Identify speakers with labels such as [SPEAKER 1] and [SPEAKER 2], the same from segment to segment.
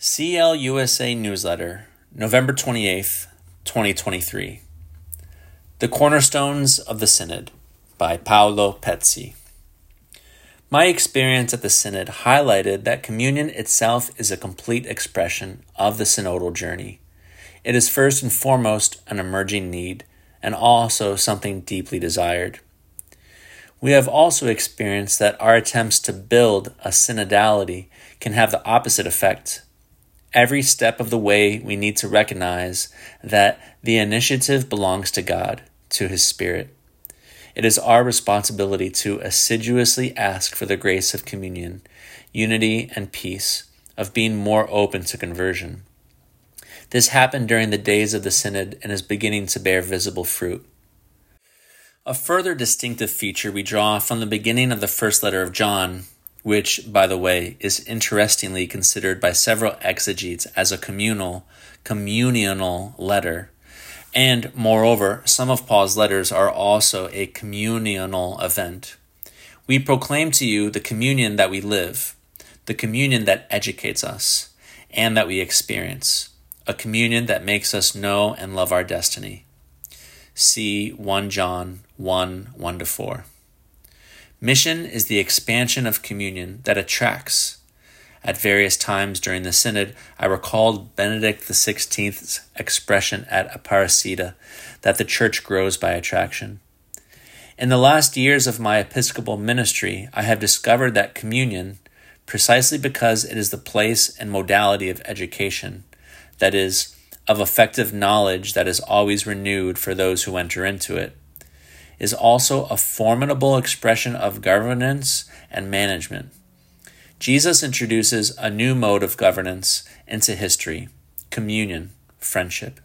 [SPEAKER 1] CLUSA Newsletter, November 28th, 2023. The Cornerstones of the Synod by Paolo Pezzi. My experience at the Synod highlighted that communion itself is a complete expression of the synodal journey. It is first and foremost an emerging need and also something deeply desired. We have also experienced that our attempts to build a synodality can have the opposite effect Every step of the way, we need to recognize that the initiative belongs to God, to His Spirit. It is our responsibility to assiduously ask for the grace of communion, unity, and peace, of being more open to conversion. This happened during the days of the Synod and is beginning to bear visible fruit. A further distinctive feature we draw from the beginning of the first letter of John which, by the way, is interestingly considered by several exegetes as a communal, communional letter. And moreover, some of Paul's letters are also a communional event. We proclaim to you the communion that we live, the communion that educates us, and that we experience, a communion that makes us know and love our destiny. See 1 John 1 1 4. Mission is the expansion of communion that attracts. At various times during the Synod, I recalled Benedict XVI's expression at Aparecida that the Church grows by attraction. In the last years of my episcopal ministry, I have discovered that communion, precisely because it is the place and modality of education, that is, of effective knowledge that is always renewed for those who enter into it, is also a formidable expression of governance and management. Jesus introduces a new mode of governance into history communion, friendship.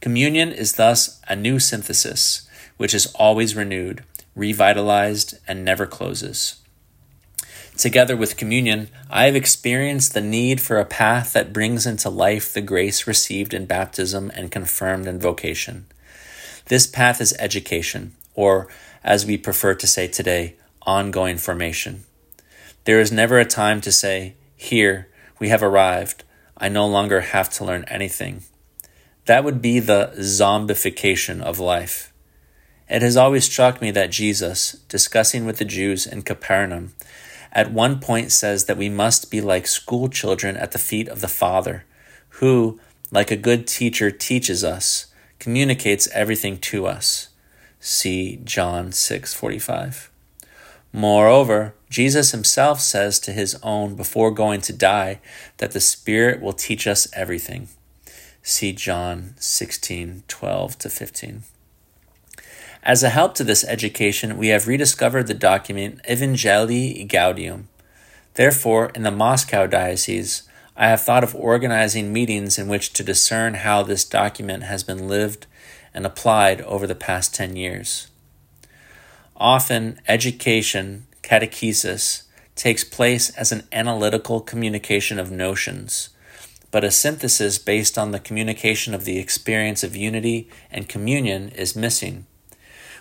[SPEAKER 1] Communion is thus a new synthesis, which is always renewed, revitalized, and never closes. Together with communion, I have experienced the need for a path that brings into life the grace received in baptism and confirmed in vocation. This path is education, or as we prefer to say today, ongoing formation. There is never a time to say, Here, we have arrived. I no longer have to learn anything. That would be the zombification of life. It has always struck me that Jesus, discussing with the Jews in Capernaum, at one point says that we must be like school children at the feet of the Father, who, like a good teacher, teaches us, communicates everything to us. See John 6:45. Moreover, Jesus himself says to his own before going to die that the Spirit will teach us everything. See John 16:12 to 15. As a help to this education, we have rediscovered the document Evangelii Gaudium. Therefore, in the Moscow diocese, I have thought of organizing meetings in which to discern how this document has been lived and applied over the past 10 years. Often, education, catechesis, takes place as an analytical communication of notions, but a synthesis based on the communication of the experience of unity and communion is missing.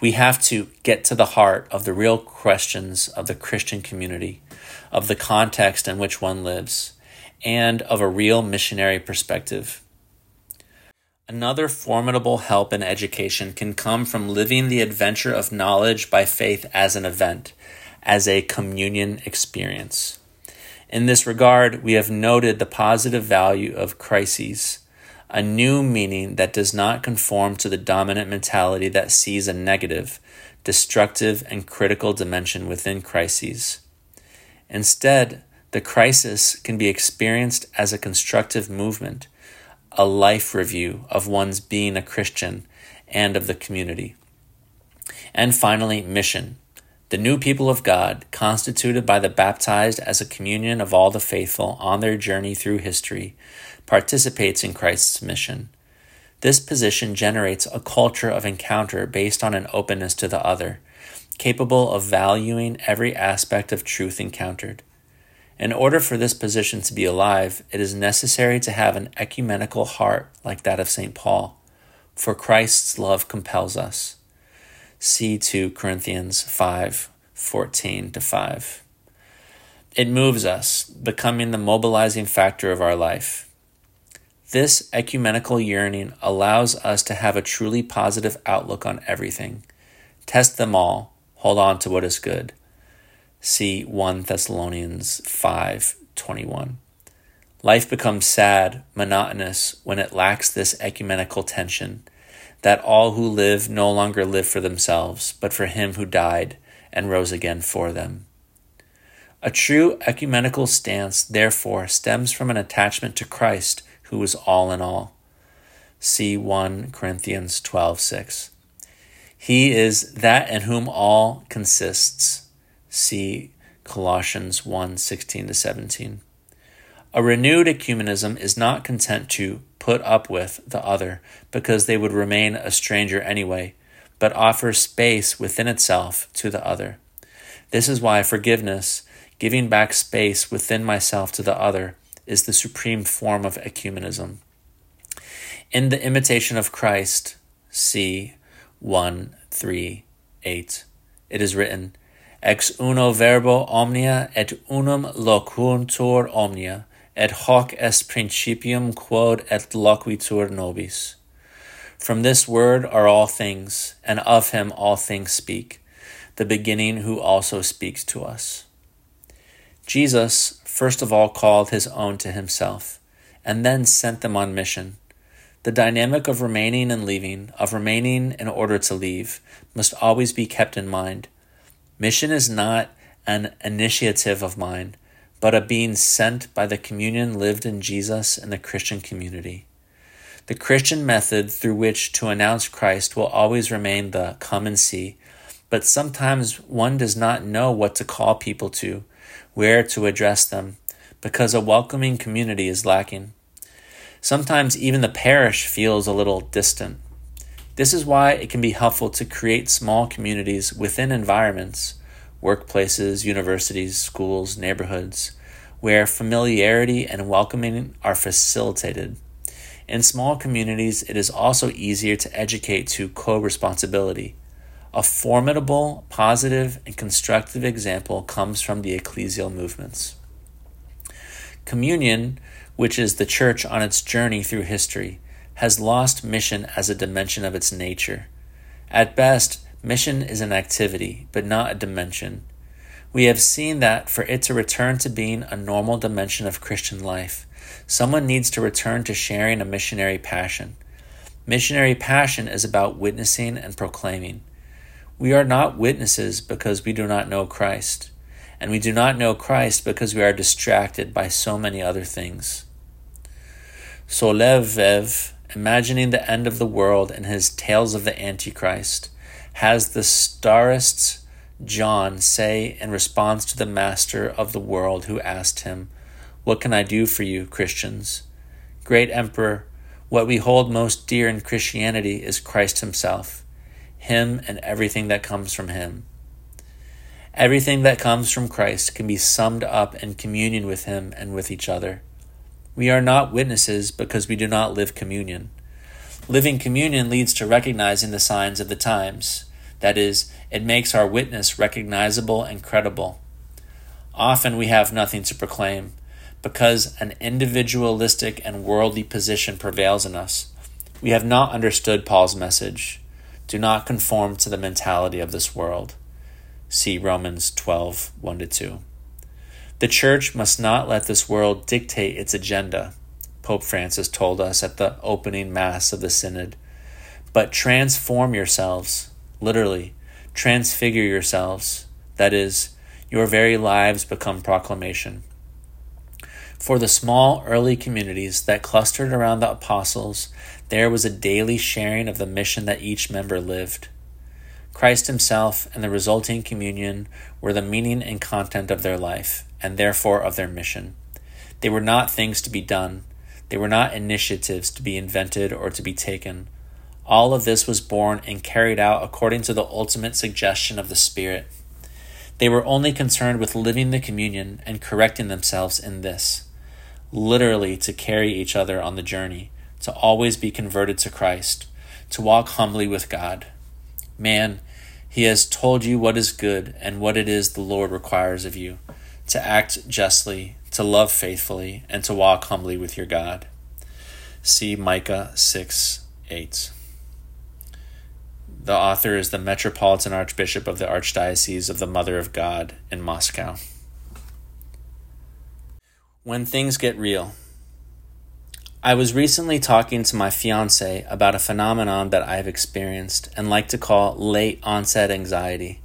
[SPEAKER 1] We have to get to the heart of the real questions of the Christian community, of the context in which one lives, and of a real missionary perspective. Another formidable help in education can come from living the adventure of knowledge by faith as an event, as a communion experience. In this regard, we have noted the positive value of crises, a new meaning that does not conform to the dominant mentality that sees a negative, destructive, and critical dimension within crises. Instead, the crisis can be experienced as a constructive movement a life review of one's being a Christian and of the community. And finally, mission. The new people of God, constituted by the baptized as a communion of all the faithful on their journey through history, participates in Christ's mission. This position generates a culture of encounter based on an openness to the other, capable of valuing every aspect of truth encountered. In order for this position to be alive, it is necessary to have an ecumenical heart like that of St. Paul, for Christ's love compels us. See 2 Corinthians 5 14 to 5. It moves us, becoming the mobilizing factor of our life. This ecumenical yearning allows us to have a truly positive outlook on everything. Test them all, hold on to what is good. See 1 Thessalonians 5:21. Life becomes sad, monotonous when it lacks this ecumenical tension that all who live no longer live for themselves, but for him who died and rose again for them. A true ecumenical stance, therefore, stems from an attachment to Christ, who is all in all. See 1 Corinthians 12:6. He is that in whom all consists. See Colossians 1:16 to 17. A renewed ecumenism is not content to put up with the other because they would remain a stranger anyway, but offers space within itself to the other. This is why forgiveness, giving back space within myself to the other, is the supreme form of ecumenism. In the imitation of Christ, see 1 3 8, it is written, Ex uno verbo omnia et unum loquuntur omnia, et hoc est principium quod et loquitur nobis. From this word are all things, and of him all things speak, the beginning who also speaks to us. Jesus first of all called his own to himself, and then sent them on mission. The dynamic of remaining and leaving, of remaining in order to leave, must always be kept in mind. Mission is not an initiative of mine, but a being sent by the communion lived in Jesus and the Christian community. The Christian method through which to announce Christ will always remain the come and see, but sometimes one does not know what to call people to, where to address them, because a welcoming community is lacking. Sometimes even the parish feels a little distant. This is why it can be helpful to create small communities within environments workplaces, universities, schools, neighborhoods, where familiarity and welcoming are facilitated. In small communities, it is also easier to educate to co responsibility. A formidable, positive, and constructive example comes from the ecclesial movements. Communion, which is the church on its journey through history, has lost mission as a dimension of its nature. At best, Mission is an activity, but not a dimension. We have seen that for it to return to being a normal dimension of Christian life, someone needs to return to sharing a missionary passion. Missionary passion is about witnessing and proclaiming. We are not witnesses because we do not know Christ, and we do not know Christ because we are distracted by so many other things. Soloviev, imagining the end of the world in his Tales of the Antichrist, has the starets John say in response to the master of the world who asked him, What can I do for you, Christians? Great Emperor, what we hold most dear in Christianity is Christ Himself, Him and everything that comes from Him. Everything that comes from Christ can be summed up in communion with Him and with each other. We are not witnesses because we do not live communion. Living communion leads to recognizing the signs of the times. That is, it makes our witness recognizable and credible. Often we have nothing to proclaim because an individualistic and worldly position prevails in us. We have not understood Paul's message. Do not conform to the mentality of this world. See Romans 12 1 2. The church must not let this world dictate its agenda. Pope Francis told us at the opening Mass of the Synod. But transform yourselves, literally, transfigure yourselves. That is, your very lives become proclamation. For the small early communities that clustered around the apostles, there was a daily sharing of the mission that each member lived. Christ Himself and the resulting communion were the meaning and content of their life, and therefore of their mission. They were not things to be done, they were not initiatives to be invented or to be taken. All of this was born and carried out according to the ultimate suggestion of the Spirit. They were only concerned with living the communion and correcting themselves in this, literally to carry each other on the journey, to always be converted to Christ, to walk humbly with God. Man, He has told you what is good and what it is the Lord requires of you. To act justly, to love faithfully, and to walk humbly with your God. See Micah 6 8. The author is the Metropolitan Archbishop of the Archdiocese of the Mother of God in Moscow. When things get real. I was recently talking to my fiance about a phenomenon that I have experienced and like to call late onset anxiety.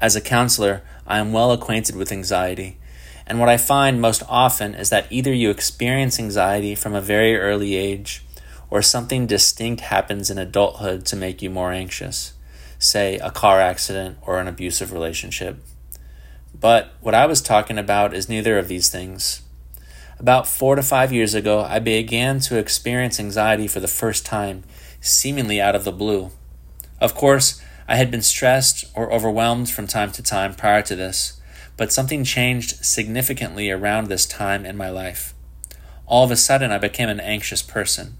[SPEAKER 1] As a counselor, I am well acquainted with anxiety, and what I find most often is that either you experience anxiety from a very early age or something distinct happens in adulthood to make you more anxious, say a car accident or an abusive relationship. But what I was talking about is neither of these things. About four to five years ago, I began to experience anxiety for the first time, seemingly out of the blue. Of course, I had been stressed or overwhelmed from time to time prior to this, but something changed significantly around this time in my life. All of a sudden, I became an anxious person.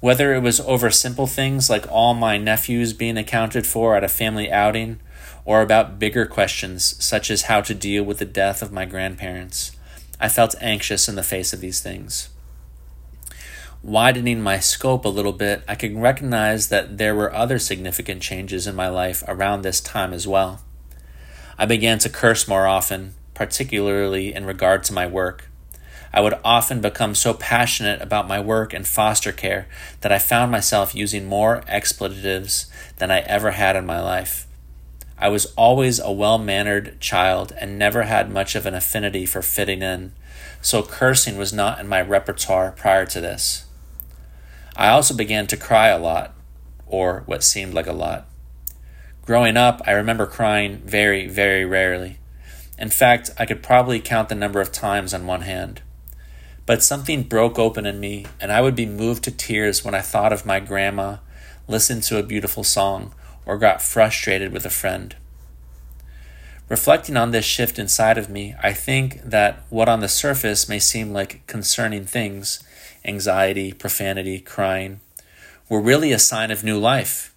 [SPEAKER 1] Whether it was over simple things like all my nephews being accounted for at a family outing, or about bigger questions such as how to deal with the death of my grandparents, I felt anxious in the face of these things. Widening my scope a little bit, I could recognize that there were other significant changes in my life around this time as well. I began to curse more often, particularly in regard to my work. I would often become so passionate about my work and foster care that I found myself using more expletives than I ever had in my life. I was always a well mannered child and never had much of an affinity for fitting in, so cursing was not in my repertoire prior to this. I also began to cry a lot, or what seemed like a lot. Growing up, I remember crying very, very rarely. In fact, I could probably count the number of times on one hand. But something broke open in me, and I would be moved to tears when I thought of my grandma, listened to a beautiful song, or got frustrated with a friend. Reflecting on this shift inside of me, I think that what on the surface may seem like concerning things anxiety, profanity, crying were really a sign of new life,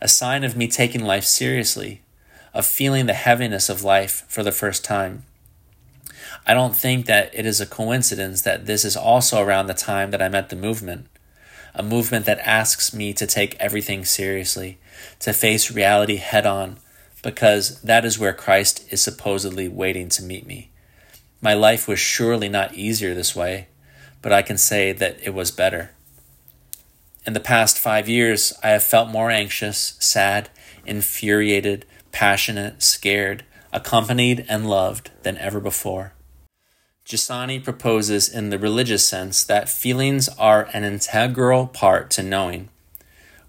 [SPEAKER 1] a sign of me taking life seriously, of feeling the heaviness of life for the first time. I don't think that it is a coincidence that this is also around the time that I met the movement, a movement that asks me to take everything seriously, to face reality head on, because that is where Christ is supposedly waiting to meet me. My life was surely not easier this way, but I can say that it was better. In the past five years, I have felt more anxious, sad, infuriated, passionate, scared, accompanied, and loved than ever before. Giussani proposes in the religious sense that feelings are an integral part to knowing.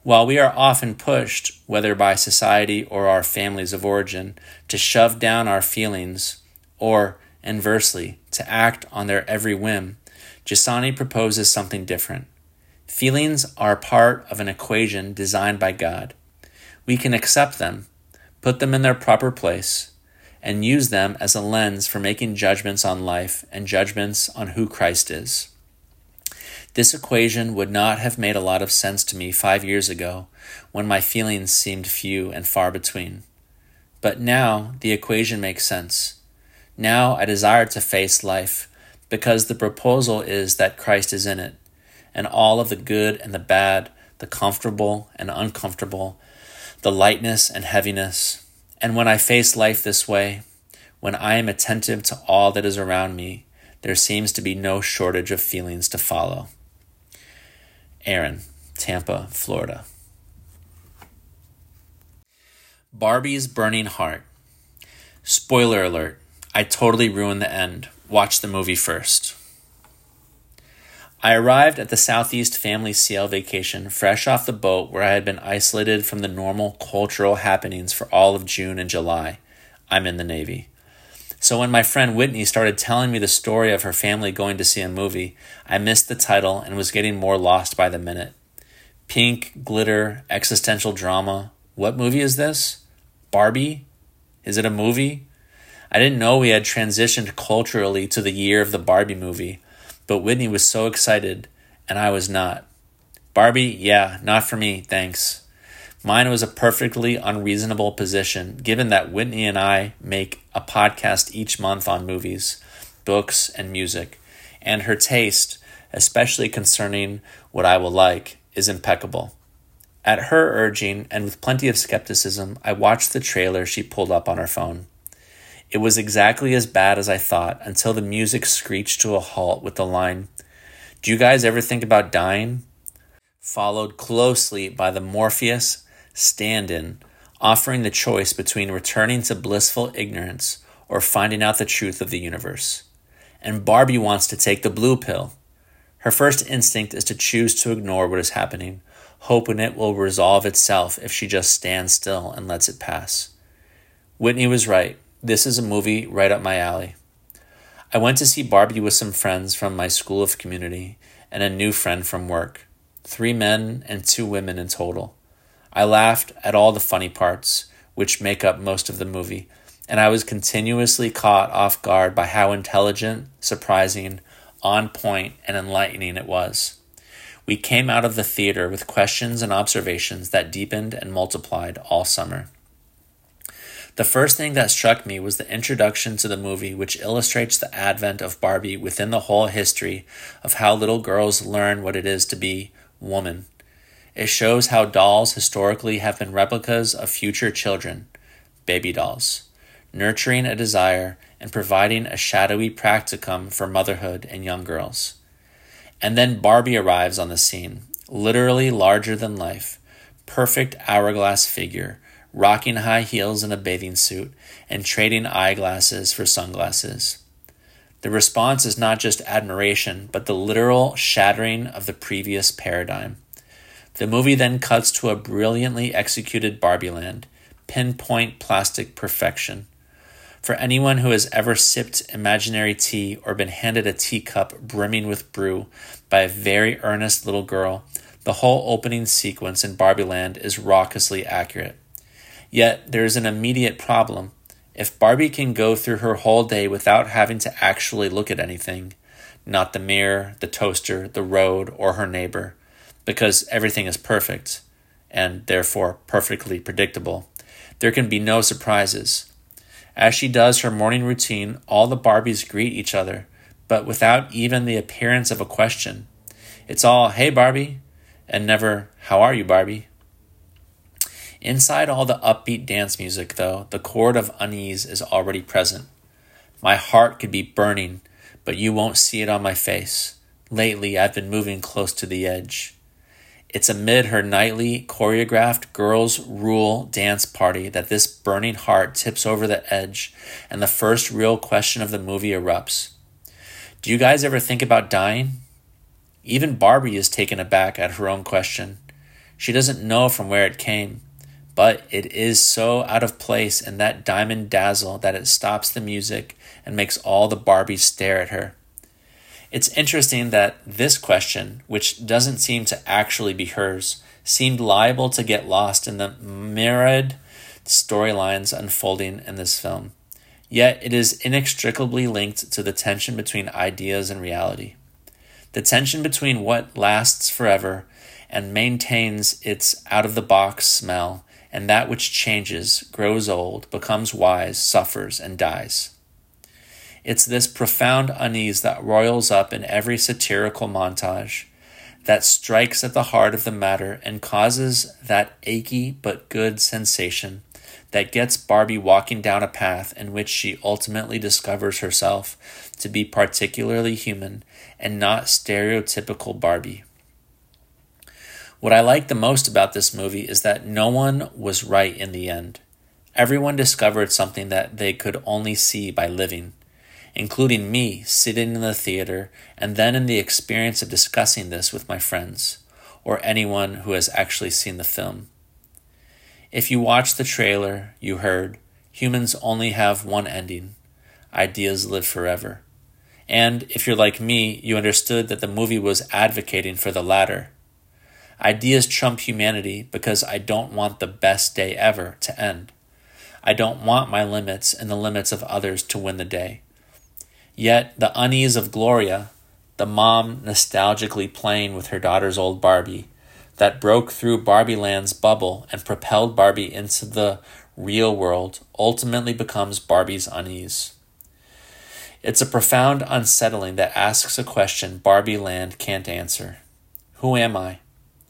[SPEAKER 1] While we are often pushed, whether by society or our families of origin, to shove down our feelings, or, inversely, to act on their every whim, Giussani proposes something different. Feelings are part of an equation designed by God. We can accept them, put them in their proper place, and use them as a lens for making judgments on life and judgments on who Christ is. This equation would not have made a lot of sense to me five years ago when my feelings seemed few and far between. But now the equation makes sense. Now I desire to face life because the proposal is that Christ is in it, and all of the good and the bad, the comfortable and uncomfortable, the lightness and heaviness, and when I face life this way, when I am attentive to all that is around me, there seems to be no shortage of feelings to follow. Erin, Tampa, Florida. Barbie's Burning Heart. Spoiler alert, I totally ruined the end. Watch the movie first. I arrived at the Southeast Family CL vacation fresh off the boat where I had been isolated from the normal cultural happenings for all of June and July. I'm in the Navy. So when my friend Whitney started telling me the story of her family going to see a movie, I missed the title and was getting more lost by the minute. Pink, glitter, existential drama. What movie is this? Barbie? Is it a movie? I didn't know we had transitioned culturally to the year of the Barbie movie but Whitney was so excited, and I was not. Barbie, yeah, not for me, thanks. Mine was a perfectly unreasonable position, given that Whitney and I make a podcast each month on movies, books, and music, and her taste, especially concerning what I will like, is impeccable. At her urging, and with plenty of skepticism, I watched the trailer she pulled up on her phone. It was exactly as bad as I thought until the music screeched to a halt with the line, Do you guys ever think about dying? Followed closely by the Morpheus stand in, offering the choice between returning to blissful ignorance or finding out the truth of the universe. And Barbie wants to take the blue pill. Her first instinct is to choose to ignore what is happening hoping it will resolve itself if she just stands still and lets it pass. Whitney was right. This is a movie right up my alley. I went to see Barbie with some friends from my school of community and a new friend from work. Three men and two women in total. I laughed at all the funny parts, which make up most of the movie, and I was continuously caught off guard by how intelligent, surprising, on point, and enlightening it was. We came out of the theater with questions and observations that deepened and multiplied all summer. The first thing that struck me was the introduction to the movie, which illustrates the advent of Barbie within the whole history of how little girls learn what it is to be woman. It shows how dolls historically have been replicas of future children, baby dolls, nurturing a desire and providing a shadowy practicum for motherhood in young girls. And then Barbie arrives on the scene, literally larger than life, perfect hourglass figure, rocking high heels in a bathing suit, and trading eyeglasses for sunglasses. The response is not just admiration, but the literal shattering of the previous paradigm. The movie then cuts to a brilliantly executed Barbie land, pinpoint plastic perfection. For anyone who has ever sipped imaginary tea or been handed a teacup brimming with brew by a very earnest little girl, the whole opening sequence in Barbie Land is raucously accurate. Yet there is an immediate problem. If Barbie can go through her whole day without having to actually look at anything, not the mirror, the toaster, the road, or her neighbor, because everything is perfect and therefore perfectly predictable, there can be no surprises. As she does her morning routine, all the Barbies greet each other, but without even the appearance of a question. It's all, hey, Barbie, and never, how are you, Barbie? Inside all the upbeat dance music, though, the chord of unease is already present. My heart could be burning, but you won't see it on my face. Lately, I've been moving close to the edge. It's amid her nightly choreographed girls' rule dance party that this burning heart tips over the edge and the first real question of the movie erupts. Do you guys ever think about dying? Even Barbie is taken aback at her own question. She doesn't know from where it came, but it is so out of place in that diamond dazzle that it stops the music and makes all the Barbies stare at her. It's interesting that this question, which doesn't seem to actually be hers, seemed liable to get lost in the myriad storylines unfolding in this film. Yet it is inextricably linked to the tension between ideas and reality. The tension between what lasts forever and maintains its out of the box smell and that which changes, grows old, becomes wise, suffers, and dies. It's this profound unease that roils up in every satirical montage, that strikes at the heart of the matter and causes that achy but good sensation that gets Barbie walking down a path in which she ultimately discovers herself to be particularly human and not stereotypical Barbie. What I like the most about this movie is that no one was right in the end. Everyone discovered something that they could only see by living including me sitting in the theater and then in the experience of discussing this with my friends or anyone who has actually seen the film. If you watched the trailer, you heard humans only have one ending ideas live forever. And if you're like me, you understood that the movie was advocating for the latter. Ideas trump humanity because I don't want the best day ever to end. I don't want my limits and the limits of others to win the day. Yet the unease of Gloria, the mom nostalgically playing with her daughter's old Barbie, that broke through Barbie Land's bubble and propelled Barbie into the real world ultimately becomes Barbie's unease. It's a profound unsettling that asks a question Barbie Land can't answer Who am I?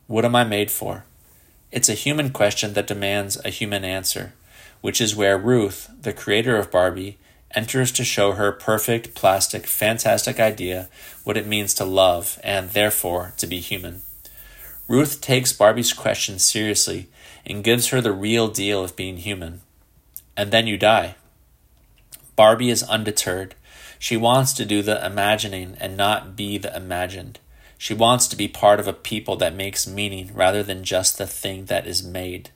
[SPEAKER 1] What am I made for? It's a human question that demands a human answer, which is where Ruth, the creator of Barbie, enters to show her perfect, plastic, fantastic idea what it means to love and, therefore, to be human. Ruth takes Barbie's question seriously and gives her the real deal of being human. And then you die. Barbie is undeterred. She wants to do the imagining and not be the imagined. She wants to be part of a people that makes meaning rather than just the thing that is made.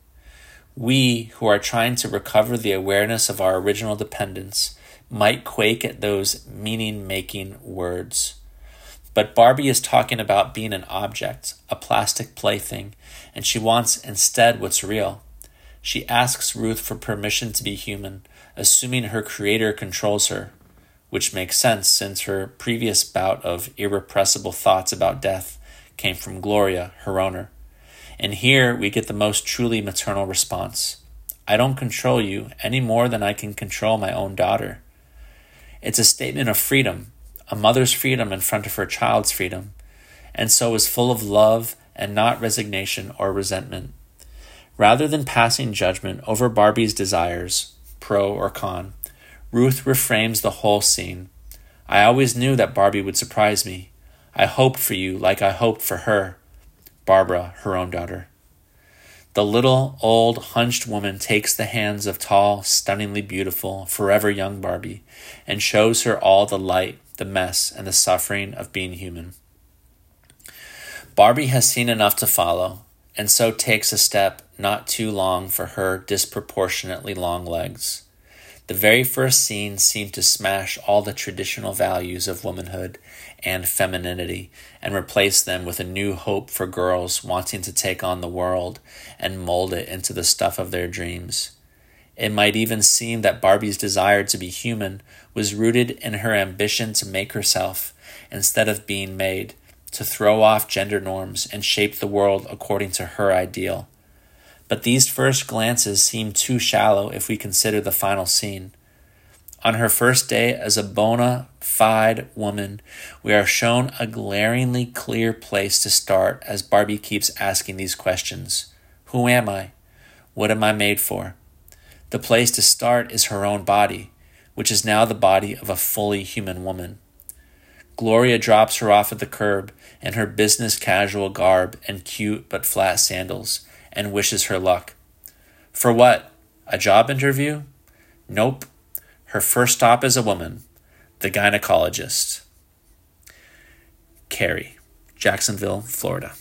[SPEAKER 1] We, who are trying to recover the awareness of our original dependence, might quake at those meaning making words. But Barbie is talking about being an object, a plastic plaything, and she wants instead what's real. She asks Ruth for permission to be human, assuming her creator controls her, which makes sense since her previous bout of irrepressible thoughts about death came from Gloria, her owner. And here we get the most truly maternal response I don't control you any more than I can control my own daughter. It's a statement of freedom, a mother's freedom in front of her child's freedom, and so is full of love and not resignation or resentment. Rather than passing judgment over Barbie's desires, pro or con, Ruth reframes the whole scene. I always knew that Barbie would surprise me. I hoped for you like I hoped for her. Barbara, her own daughter. The little, old, hunched woman takes the hands of tall, stunningly beautiful, forever young Barbie and shows her all the light, the mess, and the suffering of being human. Barbie has seen enough to follow, and so takes a step not too long for her disproportionately long legs. The very first scene seemed to smash all the traditional values of womanhood and femininity and replace them with a new hope for girls wanting to take on the world and mold it into the stuff of their dreams. It might even seem that Barbie's desire to be human was rooted in her ambition to make herself instead of being made, to throw off gender norms and shape the world according to her ideal. But these first glances seem too shallow if we consider the final scene. On her first day as a bona fide woman, we are shown a glaringly clear place to start as Barbie keeps asking these questions Who am I? What am I made for? The place to start is her own body, which is now the body of a fully human woman. Gloria drops her off at the curb in her business casual garb and cute but flat sandals and wishes her luck. For what? A job interview? Nope. Her first stop is a woman, the gynecologist. Carie, Jacksonville, Florida.